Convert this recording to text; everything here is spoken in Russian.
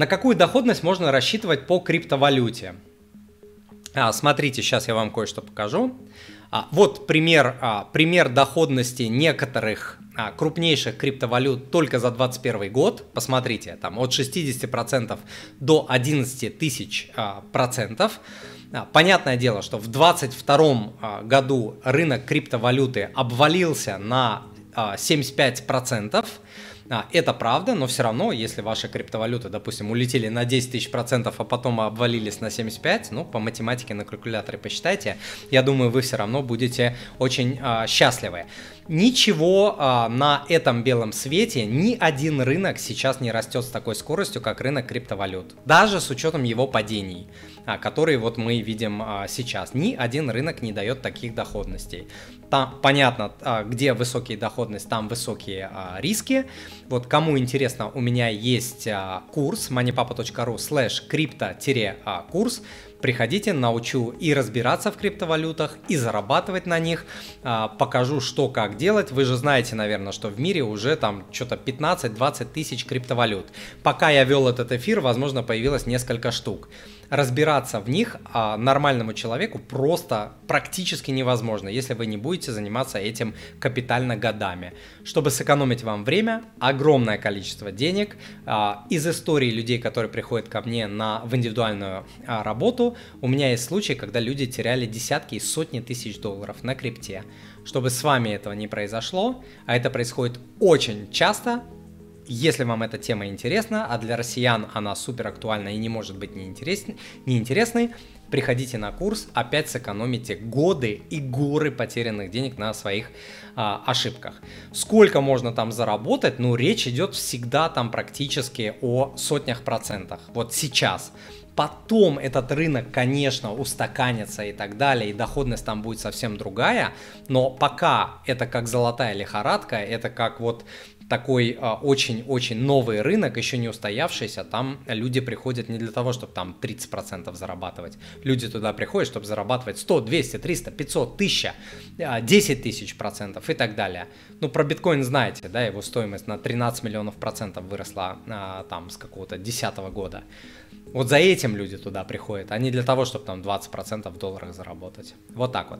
На какую доходность можно рассчитывать по криптовалюте? А, смотрите, сейчас я вам кое-что покажу. А, вот пример, а, пример доходности некоторых а, крупнейших криптовалют только за 2021 год. Посмотрите, там от 60% до 11 тысяч а, процентов. А, понятное дело, что в 2022 а, году рынок криптовалюты обвалился на а, 75%. А, это правда, но все равно, если ваши криптовалюты, допустим, улетели на 10 тысяч процентов, а потом обвалились на 75, ну, по математике на калькуляторе посчитайте, я думаю, вы все равно будете очень а, счастливы. Ничего а, на этом белом свете, ни один рынок сейчас не растет с такой скоростью, как рынок криптовалют, даже с учетом его падений а, которые вот мы видим а, сейчас. Ни один рынок не дает таких доходностей. Там понятно, а, где высокие доходность, там высокие а, риски. Вот кому интересно, у меня есть а, курс moneypapa.ru slash крипто-курс. Приходите, научу и разбираться в криптовалютах, и зарабатывать на них. А, покажу, что как делать. Вы же знаете, наверное, что в мире уже там что-то 15-20 тысяч криптовалют. Пока я вел этот эфир, возможно, появилось несколько штук разбираться в них а, нормальному человеку просто практически невозможно, если вы не будете заниматься этим капитально годами. Чтобы сэкономить вам время, огромное количество денег, а, из истории людей, которые приходят ко мне на, в индивидуальную а, работу, у меня есть случаи, когда люди теряли десятки и сотни тысяч долларов на крипте. Чтобы с вами этого не произошло, а это происходит очень часто, если вам эта тема интересна, а для россиян она супер актуальна и не может быть неинтересной, неинтересной приходите на курс, опять сэкономите годы и горы потерянных денег на своих а, ошибках. Сколько можно там заработать? Ну, речь идет всегда там практически о сотнях процентах. Вот сейчас. Потом этот рынок, конечно, устаканится и так далее, и доходность там будет совсем другая, но пока это как золотая лихорадка, это как вот такой а, очень-очень новый рынок, еще не устоявшийся, там люди приходят не для того, чтобы там 30% зарабатывать. Люди туда приходят, чтобы зарабатывать 100, 200, 300, 500, 1000, 10 тысяч процентов и так далее. Ну, про биткоин знаете, да, его стоимость на 13 миллионов процентов выросла а, там с какого-то 10 года. Вот за этим люди туда приходят, а не для того, чтобы там 20% в долларах заработать. Вот так вот.